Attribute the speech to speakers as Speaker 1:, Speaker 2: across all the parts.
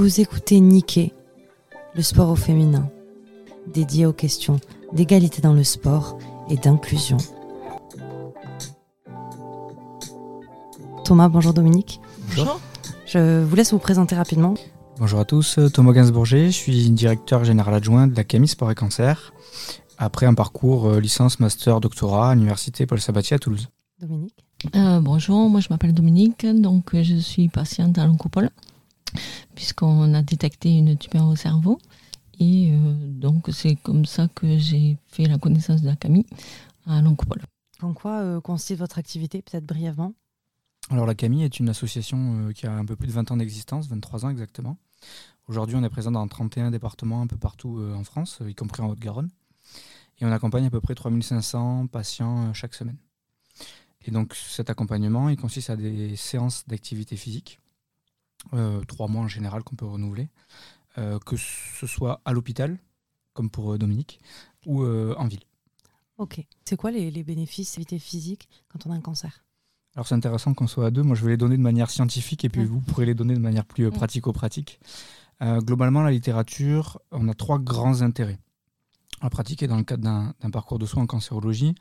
Speaker 1: Vous écoutez Niquer, le sport au féminin, dédié aux questions d'égalité dans le sport et d'inclusion. Thomas, bonjour Dominique.
Speaker 2: Bonjour.
Speaker 1: Je vous laisse vous présenter rapidement.
Speaker 2: Bonjour à tous, Thomas Gainsbourger, je suis directeur général adjoint de la CAMI Sport et Cancer, après un parcours euh, licence, master, doctorat à l'université Paul Sabatier à Toulouse.
Speaker 1: Dominique.
Speaker 3: Euh, bonjour, moi je m'appelle Dominique, donc je suis patiente à l'oncopole, puisqu'on a détecté une tumeur au cerveau. Et euh, donc c'est comme ça que j'ai fait la connaissance de la CAMI à l'oncopole.
Speaker 1: En quoi euh, consiste votre activité, peut-être brièvement?
Speaker 2: Alors la CAMI est une association euh, qui a un peu plus de 20 ans d'existence, 23 ans exactement. Aujourd'hui on est présent dans 31 départements un peu partout euh, en France, y compris en Haute-Garonne. Et on accompagne à peu près 3500 patients chaque semaine. Et donc cet accompagnement, il consiste à des séances d'activité physique, trois mois en général qu'on peut renouveler, euh, que ce soit à l'hôpital, comme pour euh, Dominique, ou euh, en ville.
Speaker 1: Ok. C'est quoi les, les bénéfices d'activité physique quand on a un cancer?
Speaker 2: Alors c'est intéressant qu'on soit à deux. Moi, je vais les donner de manière scientifique et puis vous pourrez les donner de manière plus euh, pratico-pratique. Euh, globalement, la littérature, on a trois grands intérêts à pratiquer dans le cadre d'un d'un parcours de soins en cancérologie.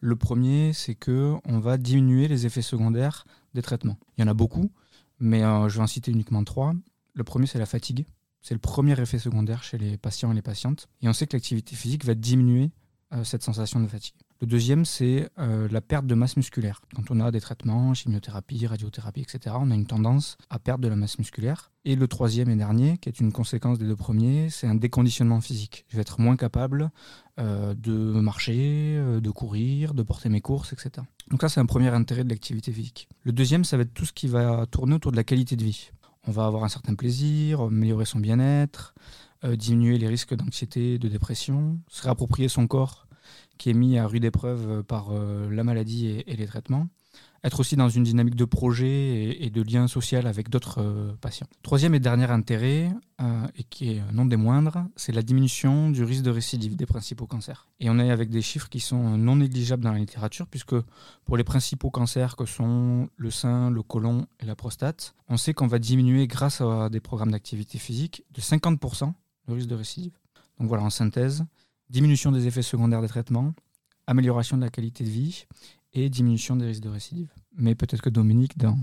Speaker 2: Le premier, c'est que on va diminuer les effets secondaires des traitements. Il y en a beaucoup, mais euh, je vais en citer uniquement trois. Le premier, c'est la fatigue. C'est le premier effet secondaire chez les patients et les patientes. Et on sait que l'activité physique va diminuer euh, cette sensation de fatigue. Le deuxième, c'est euh, la perte de masse musculaire. Quand on a des traitements, chimiothérapie, radiothérapie, etc., on a une tendance à perdre de la masse musculaire. Et le troisième et dernier, qui est une conséquence des deux premiers, c'est un déconditionnement physique. Je vais être moins capable de marcher, de courir, de porter mes courses, etc. Donc ça, c'est un premier intérêt de l'activité physique. Le deuxième, ça va être tout ce qui va tourner autour de la qualité de vie. On va avoir un certain plaisir, améliorer son bien-être, euh, diminuer les risques d'anxiété, de dépression, se réapproprier son corps qui est mis à rude épreuve par euh, la maladie et les traitements. Être aussi dans une dynamique de projet et, de lien social avec d'autres euh, patients. Troisième et dernier intérêt, euh, et qui est non des moindres, c'est la diminution du risque de récidive des principaux cancers. Et on est avec des chiffres qui sont non négligeables dans la littérature, puisque pour les principaux cancers que sont le sein, le côlon et la prostate, on sait qu'on va diminuer grâce à des programmes d'activité physique de 50% le risque de récidive. Donc voilà, en synthèse, diminution des effets secondaires des traitements, amélioration de la qualité de vie et diminution des risques de récidive. Mais peut-être que Dominique, dans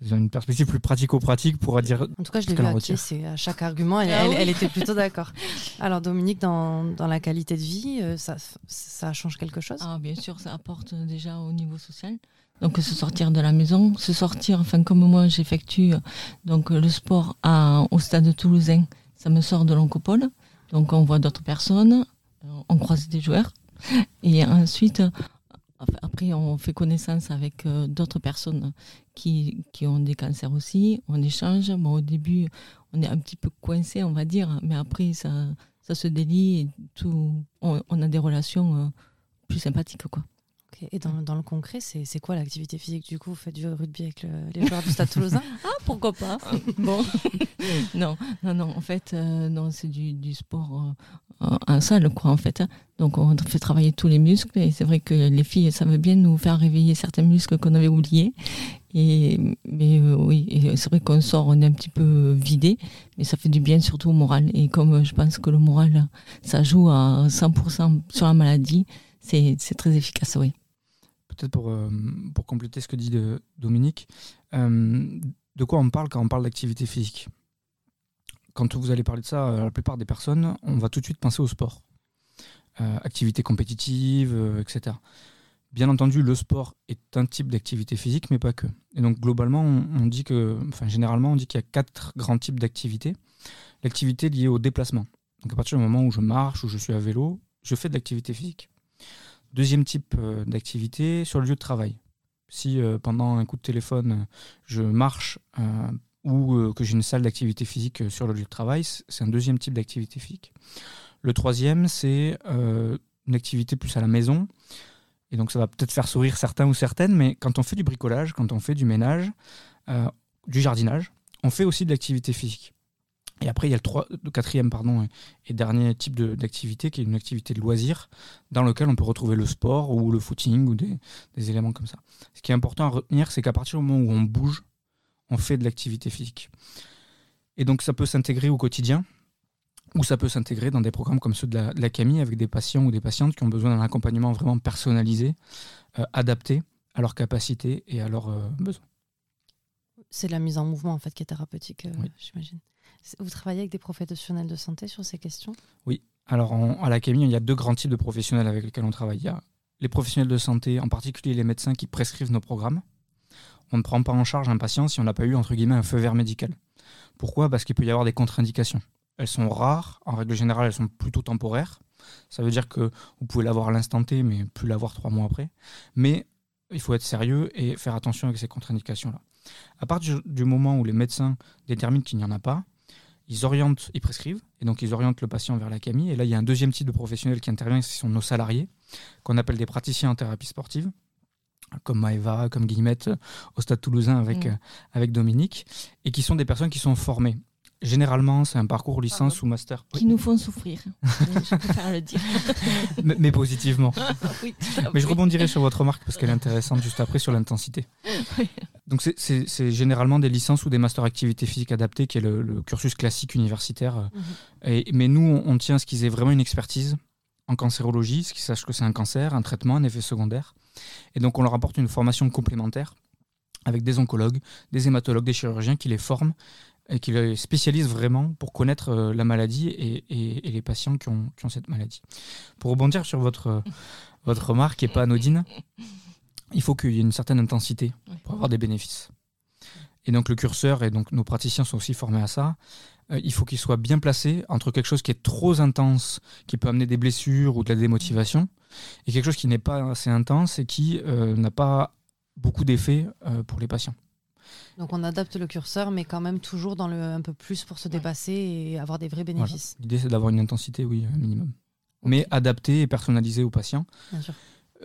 Speaker 2: une perspective plus pratico-pratique, pourra dire
Speaker 1: En tout cas, je l'ai vu
Speaker 2: en
Speaker 1: à chaque argument, elle,
Speaker 3: Ah
Speaker 1: elle-
Speaker 3: oui.
Speaker 1: elle était plutôt d'accord. Alors Dominique, dans, dans la qualité de vie, euh, ça, ça change quelque chose?
Speaker 3: Ah, bien sûr, ça apporte déjà au niveau social. Donc se sortir de la maison, se sortir, enfin comme moi j'effectue donc le sport à, au stade toulousain, ça me sort de l'oncopole. Donc on voit d'autres personnes, euh, on croise des joueurs. Et ensuite, après on fait connaissance avec euh, d'autres personnes qui, qui ont des cancers aussi, on échange. Bon, au début, on est un petit peu coincé, on va dire, mais après ça, ça se délie et tout, on, a des relations euh, plus sympathiques. Quoi.
Speaker 1: Et dans, dans le concret, c'est quoi l'activité physique Du coup, vous faites du rugby avec le- les joueurs du Stade Toulousain?
Speaker 3: Ah, pourquoi pas? Bon, non, non, non, en fait, euh, non, c'est du, du sport euh, en- salle, quoi, en fait. hein. Donc, on fait travailler tous les muscles, et c'est vrai que les filles savent bien nous faire réveiller certains muscles qu'on avait oubliés. Et, mais euh, oui, c'est vrai qu'on sort, on est un petit peu vidé, mais ça fait du bien surtout au moral. Et comme je pense que le moral, ça joue à 100% sur la maladie, c'est très efficace, oui.
Speaker 2: Peut-être pour, euh, pour compléter ce que dit de- Dominique, euh, de quoi on parle quand on parle d'activité physique? Quand vous allez parler de ça, euh, la plupart des personnes, on va tout de suite penser au sport. Euh, activité compétitive, euh, etc. Bien entendu, le sport est un type d'activité physique, mais pas que. Et donc globalement, on, on dit que, enfin généralement, on dit qu'il y a quatre grands types d'activités. L'activité liée au déplacement. Donc à partir du moment où je marche, ou je suis à vélo, je fais de l'activité physique. Deuxième type euh, d'activité, sur le lieu de travail. Si euh, pendant un coup de téléphone, euh, je marche ou que j'ai une salle d'activité physique sur le lieu de travail, c'est un deuxième type d'activité physique. Le troisième, c'est une activité plus à la maison. Et donc ça va peut-être faire sourire certains ou certaines, mais quand on fait du bricolage, quand on fait du ménage, du jardinage, on fait aussi de l'activité physique. Et après, il y a le, trois- le quatrième pardon, et- dernier type de- d'activité qui est une activité de loisir dans lequel on peut retrouver le sport ou le footing ou des, des éléments comme ça. Ce qui est important à retenir, c'est qu'à partir du moment où on bouge, on fait de l'activité physique. Et donc ça peut s'intégrer au quotidien ou ça peut s'intégrer dans des programmes comme ceux de la, de la Camille avec des patients ou des patientes qui ont besoin d'un accompagnement vraiment personnalisé, euh, adapté à leurs capacités et à leurs euh, besoins.
Speaker 1: C'est la mise en mouvement en fait qui est thérapeutique, euh,
Speaker 2: Oui.
Speaker 1: j'imagine. Vous travaillez avec des professionnels de santé sur ces questions?
Speaker 2: Alors en- à la Camille, il y a deux grands types de professionnels avec lesquels on travaille. Il y a les professionnels de santé, en particulier les médecins qui prescrivent nos programmes. On ne prend pas en charge un patient si on n'a pas eu entre guillemets un feu vert médical. Pourquoi? Parce qu'il peut y avoir des contre-indications. Elles sont rares, en règle générale, elles sont plutôt temporaires. Ça veut dire que vous pouvez l'avoir à l'instant T, mais plus l'avoir trois mois après. Mais il faut être sérieux et faire attention avec ces contre-indications-là. À partir du moment où les médecins déterminent qu'il n'y en a pas, ils orientent, ils prescrivent, et donc ils orientent le patient vers la Camille. Et là, il y a un deuxième type de professionnels qui intervient, ce sont nos salariés, qu'on appelle des praticiens en thérapie sportive, comme Maëva, comme Guillemette, au Stade Toulousain avec,
Speaker 3: Mm.
Speaker 2: euh, avec Dominique, et qui sont des personnes qui sont formées. Généralement, c'est un parcours licence ou master,
Speaker 3: Qui nous font souffrir. je préfère le dire.
Speaker 2: mais, mais positivement.
Speaker 3: Oui, à
Speaker 2: Mais je rebondirai sur votre remarque parce qu'elle est intéressante juste après sur l'intensité.
Speaker 3: Oui.
Speaker 2: Donc c'est- généralement des licences ou des masters activités physiques adaptées, qui est le, le cursus classique universitaire. et- mais nous, on, on tient à ce qu'ils aient vraiment une expertise en cancérologie, ce qu'ils sachent que c'est un cancer, un traitement, un effet secondaire. Et donc on leur apporte une formation complémentaire avec des oncologues, des hématologues, des chirurgiens qui les forment et qui les spécialisent vraiment pour connaître euh, la maladie et, et- et les patients qui ont, qui ont cette maladie. Pour rebondir sur votre, votre remarque, qui n'est pas anodine, il faut qu'il y ait une certaine intensité pour avoir des bénéfices. Et donc le curseur et donc nos praticiens sont aussi formés à ça. Euh, il faut qu'il soit bien placé entre quelque chose qui est trop intense, qui peut amener des blessures ou de la démotivation, et quelque chose qui n'est pas assez intense et qui euh, n'a pas beaucoup d'effets pour les patients.
Speaker 1: Donc on adapte le curseur, mais quand même toujours dans le un peu plus pour se dépasser et avoir des vrais bénéfices.
Speaker 2: L'idée c'est d'avoir une intensité, oui, un minimum. Mais adapté et personnalisé aux patients.
Speaker 1: Bien sûr.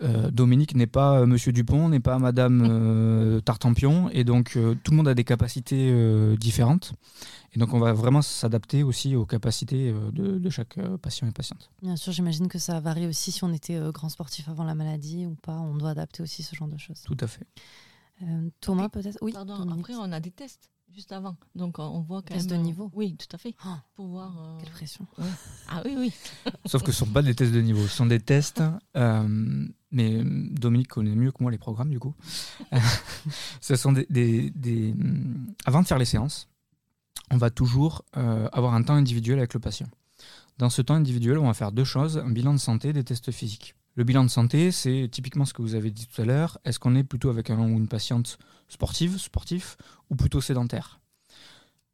Speaker 2: Euh, Dominique n'est pas euh, Monsieur Dupont, n'est pas Madame euh, Tartampion, et donc euh, tout le monde a des capacités différentes. Et donc on va vraiment s'adapter aussi aux capacités de, de chaque patient et patiente.
Speaker 1: Bien sûr, j'imagine que ça varie aussi si on était grand sportif avant la maladie ou pas. On doit adapter aussi ce genre de choses.
Speaker 2: Tout à fait.
Speaker 1: Euh, Thomas, peut-être? Oui.
Speaker 3: Pardon, après, on a des tests juste avant. Donc, on voit quand
Speaker 1: Tests
Speaker 3: même.
Speaker 1: de
Speaker 3: euh,
Speaker 1: niveau.
Speaker 3: Oui, tout à fait.
Speaker 1: Oh,
Speaker 3: Pour voir. euh,
Speaker 1: quelle pression.
Speaker 3: Ah oui, oui.
Speaker 2: Sauf que ce ne sont pas des tests de niveau, ce sont des tests. euh, mais Dominique connaît mieux que moi les programmes du coup. ce sont des, des- des- Avant de faire les séances, on va toujours euh, avoir un temps individuel avec le patient. Dans ce temps individuel, on va faire deux choses un bilan de santé, des tests physiques. Le bilan de santé, c'est typiquement ce que vous avez dit tout à l'heure. Est-ce qu'on est plutôt avec un ou une patiente sportive, sportif, ou plutôt sédentaire?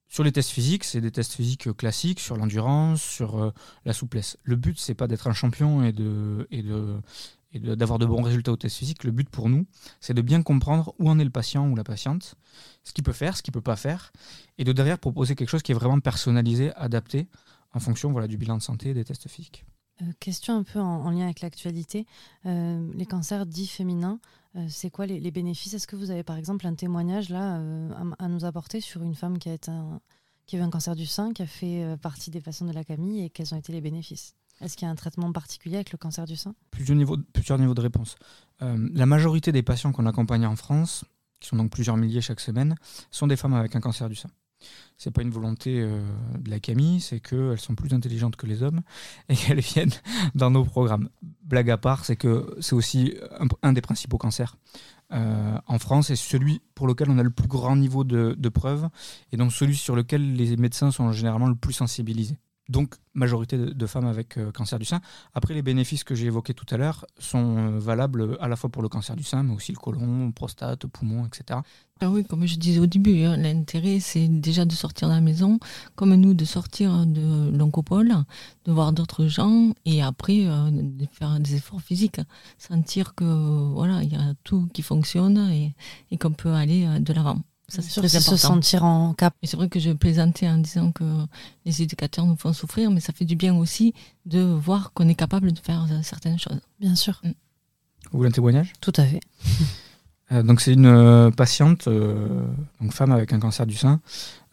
Speaker 2: Sur les tests physiques, c'est des tests physiques classiques sur l'endurance, sur euh, la souplesse. Le but, c'est pas d'être un champion et de d'avoir de, bons résultats au test physique. Le but pour nous, c'est de bien comprendre où en est le patient ou la patiente, ce qu'il peut faire, ce qu'il peut pas faire, et de derrière proposer quelque chose qui est vraiment personnalisé, adapté en fonction voilà du bilan de santé et des tests physiques.
Speaker 1: Euh, question un peu en, en lien avec l'actualité. Euh, les cancers dits féminins, euh, c'est quoi les, les bénéfices? Est-ce que vous avez par exemple un témoignage là euh, à, à nous apporter sur une femme qui a, été un- qui a eu un cancer du sein, qui a fait partie des patients de la Camille et quels ont été les bénéfices? Est-ce qu'il y a un traitement particulier avec le cancer du sein?
Speaker 2: Plusieurs niveaux, plusieurs niveaux de réponse. Euh, la majorité des patients qu'on accompagne en France, qui sont donc plusieurs milliers chaque semaine, sont des femmes avec un cancer du sein. C'est pas une volonté euh, de la Camille, c'est qu'elles sont plus intelligentes que les hommes et qu'elles viennent dans nos programmes. Blague à part, c'est que c'est aussi un, des principaux cancers euh, en France et celui pour lequel on a le plus grand niveau de preuves et donc celui sur lequel les médecins sont généralement le plus sensibilisés. Donc, majorité de, femmes avec euh, cancer du sein. Après, les bénéfices que j'ai évoqués tout à l'heure sont euh, valables à la fois pour le cancer du sein, mais aussi le côlon, prostate, poumon, etc.
Speaker 3: Ah oui, comme je disais au début, hein, l'intérêt, c'est déjà de sortir de la maison, comme nous, de sortir de l'oncopole, de voir d'autres gens, et après, euh, de faire des efforts physiques. Sentir que, voilà, il y a tout qui fonctionne et, qu'on peut aller de l'avant. Ça, c'est
Speaker 1: sûr,
Speaker 3: très
Speaker 1: c'est se
Speaker 3: important.
Speaker 1: sentir en cap.
Speaker 3: Et c'est vrai que je plaisantais en disant que les éducateurs nous font souffrir, mais ça fait du bien aussi de voir qu'on est capable de faire euh, certaines choses.
Speaker 1: Bien sûr,
Speaker 2: Vous voulez un témoignage?
Speaker 1: Tout à fait.
Speaker 2: Euh, donc c'est une euh, patiente, euh, donc femme avec un cancer du sein.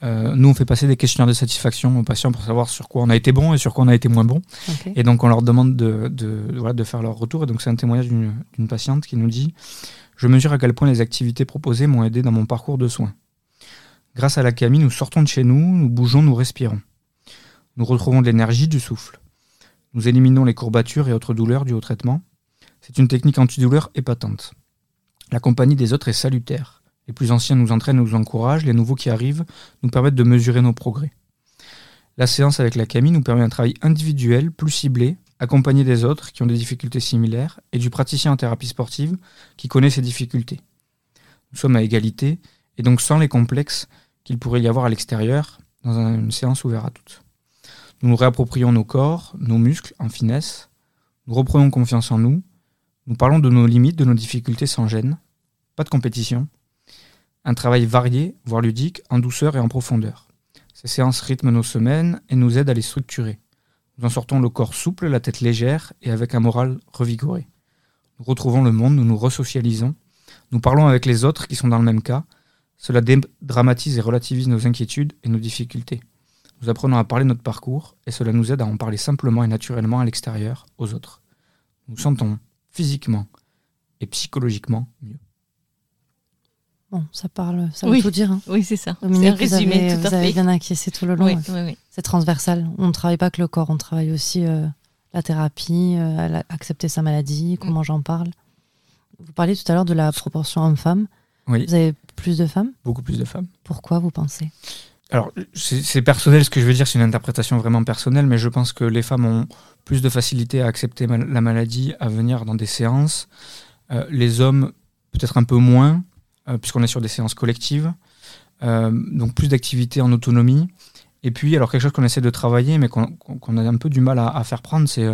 Speaker 2: Euh, nous on fait passer des questionnaires de satisfaction aux patients pour savoir sur quoi on a été bon et sur quoi on a été moins bon. Et donc on leur demande de, de, voilà, de faire leur retour. Et donc c'est un témoignage d'une d'une patiente qui nous dit Je mesure à quel point les activités proposées m'ont aidé dans mon parcours de soins. Grâce à la Camille, nous sortons de chez nous, nous bougeons, nous respirons. Nous retrouvons de l'énergie, du souffle. Nous éliminons les courbatures et autres douleurs dues au traitement. C'est une technique antidouleur épatante. La compagnie des autres est salutaire. Les plus anciens nous entraînent, nous encouragent, les nouveaux qui arrivent nous permettent de mesurer nos progrès. La séance avec la Camille nous permet un travail individuel, plus ciblé, accompagné des autres qui ont des difficultés similaires et du praticien en thérapie sportive qui connaît ces difficultés. Nous sommes à égalité et donc sans les complexes qu'il pourrait y avoir à l'extérieur dans une séance ouverte à toutes. Nous nous réapproprions nos corps, nos muscles en finesse, nous reprenons confiance en nous, nous parlons de nos limites, de nos difficultés sans gêne, pas de compétition, un travail varié, voire ludique, en douceur et en profondeur. Ces séances rythment nos semaines et nous aident à les structurer. Nous en sortons le corps souple, la tête légère et avec un moral revigoré. Nous retrouvons le monde, nous nous resocialisons, nous parlons avec les autres qui sont dans le même cas. Cela dédramatise et relativise nos inquiétudes et nos difficultés. Nous apprenons à parler de notre parcours et cela nous aide à en parler simplement et naturellement à l'extérieur, aux autres. Nous sentons physiquement et psychologiquement mieux.
Speaker 1: Bon, ça parle, ça veut tout dire. Hein.
Speaker 3: Oui, c'est ça.
Speaker 1: Dominique, un résumé, vous avez, bien acquiescé tout le long. C'est transversal. On ne travaille pas que le corps, on travaille aussi euh, la thérapie, euh, accepter sa maladie, comment j'en parle. Vous parliez tout à l'heure de la proportion homme-femme.
Speaker 2: Oui.
Speaker 1: Vous avez plus de femmes?
Speaker 2: Beaucoup plus de femmes.
Speaker 1: Pourquoi vous pensez?
Speaker 2: Alors, c'est personnel, ce que je veux dire, c'est une interprétation vraiment personnelle, mais je pense que les femmes ont plus de facilité à accepter la maladie, à venir dans des séances. Euh, les hommes, peut-être un peu moins, euh, puisqu'on est sur des séances collectives. Euh, donc plus d'activité en autonomie. Et puis, alors quelque chose qu'on essaie de travailler, mais qu'on a un peu du mal à, faire prendre, c'est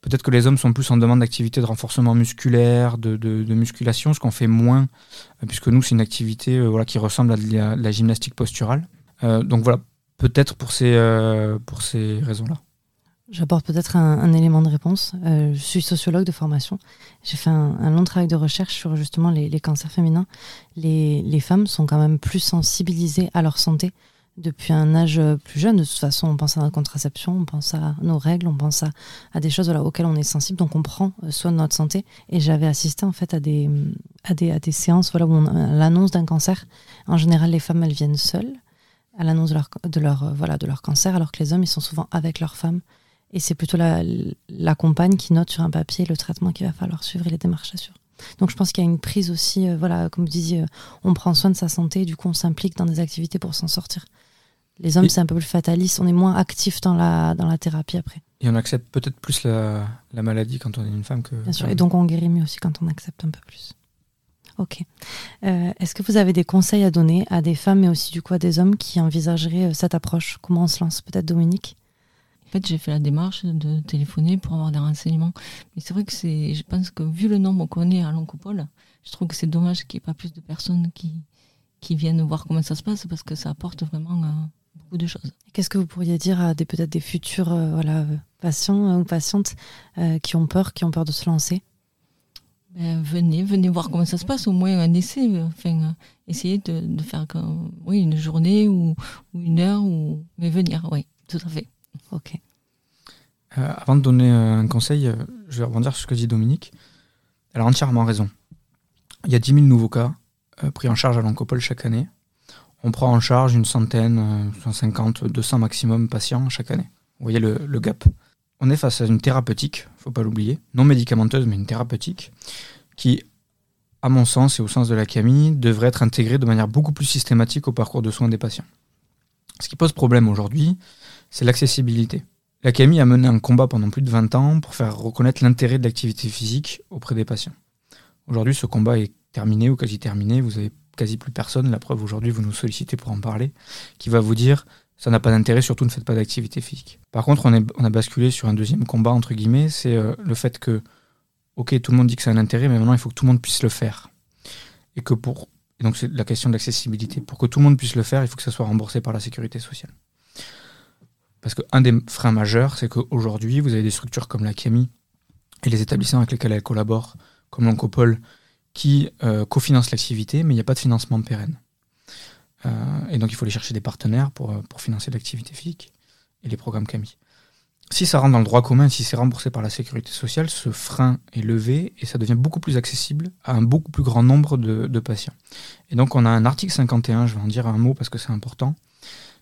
Speaker 2: peut-être que les hommes sont plus en demande d'activité de renforcement musculaire, de, musculation, ce qu'on fait moins, puisque nous, c'est une activité voilà, qui ressemble à de la, gymnastique posturale. donc voilà, peut-être pour ces, pour ces raisons-là.
Speaker 1: J'apporte peut-être un, élément de réponse. Euh, je suis sociologue de formation. J'ai fait un, long travail de recherche sur justement les, cancers féminins. Les, femmes sont quand même plus sensibilisées à leur santé depuis un âge plus jeune. De toute façon, on pense à notre contraception, on pense à nos règles, on pense à, des choses auxquelles on est sensible. Donc on prend soin de notre santé. Et j'avais assisté en fait à des, à des, à des séances voilà, où on l'annonce d'un cancer. En général, les femmes, elles viennent seules à l'annonce de leur, de, leur, voilà, de leur cancer, alors que les hommes, ils sont souvent avec leurs femmes et c'est plutôt la, la, compagne qui note sur un papier le traitement qu'il va falloir suivre et les démarches à suivre. Donc je pense qu'il y a une prise aussi, euh, voilà, comme vous disiez, euh, on prend soin de sa santé, du coup on s'implique dans des activités pour s'en sortir. Les hommes, c'est un peu plus fataliste, on est moins actif dans la, dans la thérapie après.
Speaker 2: Et on accepte peut-être plus la, la, maladie quand on est une femme que.
Speaker 1: Bien sûr, et donc on guérit mieux aussi quand on accepte un peu plus. Ok. Euh, est-ce que vous avez des conseils à donner à des femmes, mais aussi du coup à des hommes qui envisageraient cette approche? Comment on se lance? Peut-être Dominique?
Speaker 3: Fait, j'ai fait la démarche de téléphoner pour avoir des renseignements. Mais c'est vrai que c'est, je pense que vu le nombre qu'on est à l'Oncopole, je trouve que c'est dommage qu'il n'y ait pas plus de personnes qui, qui viennent voir comment ça se passe parce que ça apporte vraiment euh, beaucoup de choses.
Speaker 1: Qu'est-ce que vous pourriez dire à des peut-être des futurs euh, voilà, patients ou patientes euh, qui ont peur, qui ont peur de se lancer?
Speaker 3: Ben, venez, venez voir comment ça se passe, au moins un essai, enfin, essayez de, de faire oui, une journée ou, ou, une heure, ou... mais venir, oui, tout à fait.
Speaker 1: Ok.
Speaker 2: Euh, avant de donner euh, un conseil, euh, je vais rebondir sur ce que dit Dominique. Elle a entièrement raison. Il y a 10 000 nouveaux cas pris en charge à l'Oncopole chaque année. On prend en charge une centaine, 150, 200 maximum patients chaque année. Vous voyez le, gap. On est face à une thérapeutique, faut pas l'oublier, non médicamenteuse, mais une thérapeutique, qui, à mon sens et au sens de la Camille, devrait être intégrée de manière beaucoup plus systématique au parcours de soins des patients. Ce qui pose problème aujourd'hui, c'est l'accessibilité. La Camille a mené un combat pendant plus de 20 ans pour faire reconnaître l'intérêt de l'activité physique auprès des patients. Aujourd'hui, ce combat est terminé ou quasi terminé. Quasi plus personne, la preuve aujourd'hui, vous nous sollicitez pour en parler, qui va vous dire ça n'a pas d'intérêt, surtout ne faites pas d'activité physique. Par contre, on, a basculé sur un deuxième combat, entre guillemets, c'est euh, le fait que, ok, tout le monde dit que ça a un intérêt, mais maintenant il faut que tout le monde puisse le faire. Et que pour. donc c'est la question de l'accessibilité. Pour que tout le monde puisse le faire, il faut que ça soit remboursé par la sécurité sociale. Parce qu'un des freins majeurs, c'est qu'aujourd'hui, vous avez des structures comme la CAMI et les établissements avec lesquels elle collabore, comme l'Oncopole, qui euh, cofinancent l'activité, mais il n'y a pas de financement pérenne. Euh, et donc, il faut aller chercher des partenaires pour, euh, pour financer l'activité physique et les programmes CAMI. si ça rentre dans le droit commun, si c'est remboursé par la sécurité sociale, ce frein est levé et ça devient beaucoup plus accessible à un beaucoup plus grand nombre de, patients. Et donc on a un article 51, je vais en dire un mot parce que c'est important.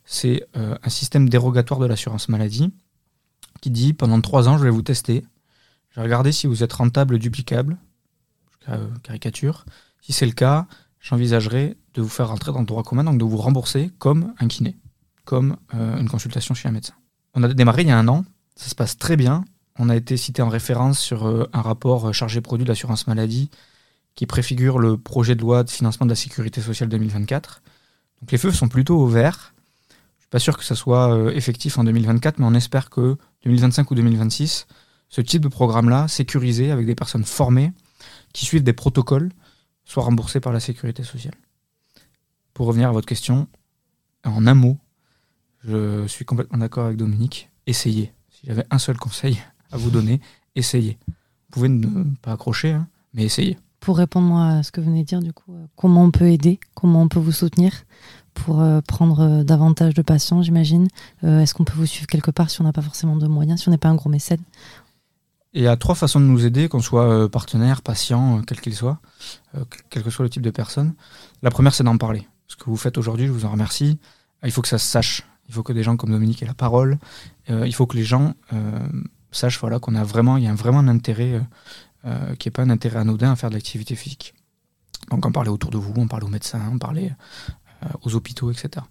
Speaker 2: C'est euh, un système dérogatoire de l'assurance maladie qui dit pendant trois ans je vais vous tester, je vais regarder si vous êtes rentable, duplicable, caricature. Si c'est le cas, j'envisagerai de vous faire rentrer dans le droit commun, donc de vous rembourser comme un kiné, comme euh, une consultation chez un médecin. On a démarré il y a un an ça se passe très bien. On a été cité en référence sur euh, un rapport euh, chargé produit de l'assurance maladie qui préfigure le projet de loi de financement de la sécurité sociale 2024. Donc les feux sont plutôt au vert. Je ne suis pas sûr que ça soit effectif en 2024, mais on espère que 2025 ou 2026, ce type de programme-là, sécurisé avec des personnes formées, qui suivent des protocoles, soit remboursé par la sécurité sociale. Pour revenir à votre question, en un mot, je suis complètement d'accord avec Dominique, essayez. Si j'avais un seul conseil à vous donner, essayez. Vous pouvez ne pas accrocher, hein, mais essayez.
Speaker 1: Pour répondre à ce que vous venez de dire, du coup, euh, comment on peut aider, comment on peut vous soutenir pour euh, prendre euh, davantage de patients, j'imagine. Est-ce qu'on peut vous suivre quelque part si on n'a pas forcément de moyens, si on n'est pas un gros mécène
Speaker 2: il y a trois façons de nous aider, qu'on soit partenaire, patient, quel qu'il soit, quel que soit le type de personne. La première, c'est d'en parler. Ce que vous faites aujourd'hui, je vous en remercie. Il faut que ça se sache. Il faut que des gens comme Dominique aient la parole. Euh, il faut que les gens euh, sachent voilà, qu'on a vraiment, il y a vraiment un intérêt euh, qui n'est pas un intérêt anodin à faire de l'activité physique. Donc en parler autour de vous, on parle aux médecins, on parler aux hôpitaux, etc.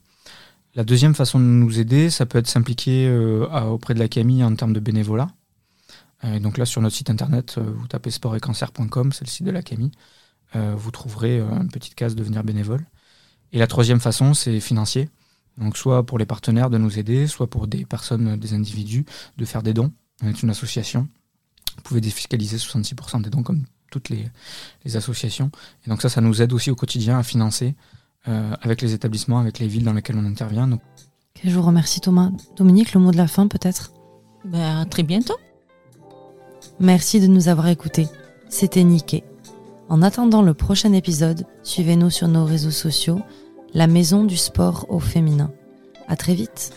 Speaker 2: La deuxième façon de nous aider, ça peut être s'impliquer auprès de la Camille en termes de bénévolat. Donc là, sur notre site internet, vous tapez sportetcancer.com, c'est le site de la Camille. vous trouverez une petite case devenir bénévole. Et la troisième façon, c'est financier. Donc soit pour les partenaires de nous aider, soit pour des personnes, des individus, de faire des dons. On est une association. Vous pouvez défiscaliser 66% des dons comme toutes les, associations. Et donc ça, ça nous aide aussi au quotidien à financer euh, avec les établissements, avec les villes dans lesquelles on intervient.
Speaker 1: je vous remercie Thomas. Dominique, le mot de la fin peut-être?
Speaker 3: Ben, À très bientôt.
Speaker 1: Merci de nous avoir écoutés. C'était Niké. En attendant le prochain épisode, suivez-nous sur nos réseaux sociaux la maison du sport au féminin. À très vite!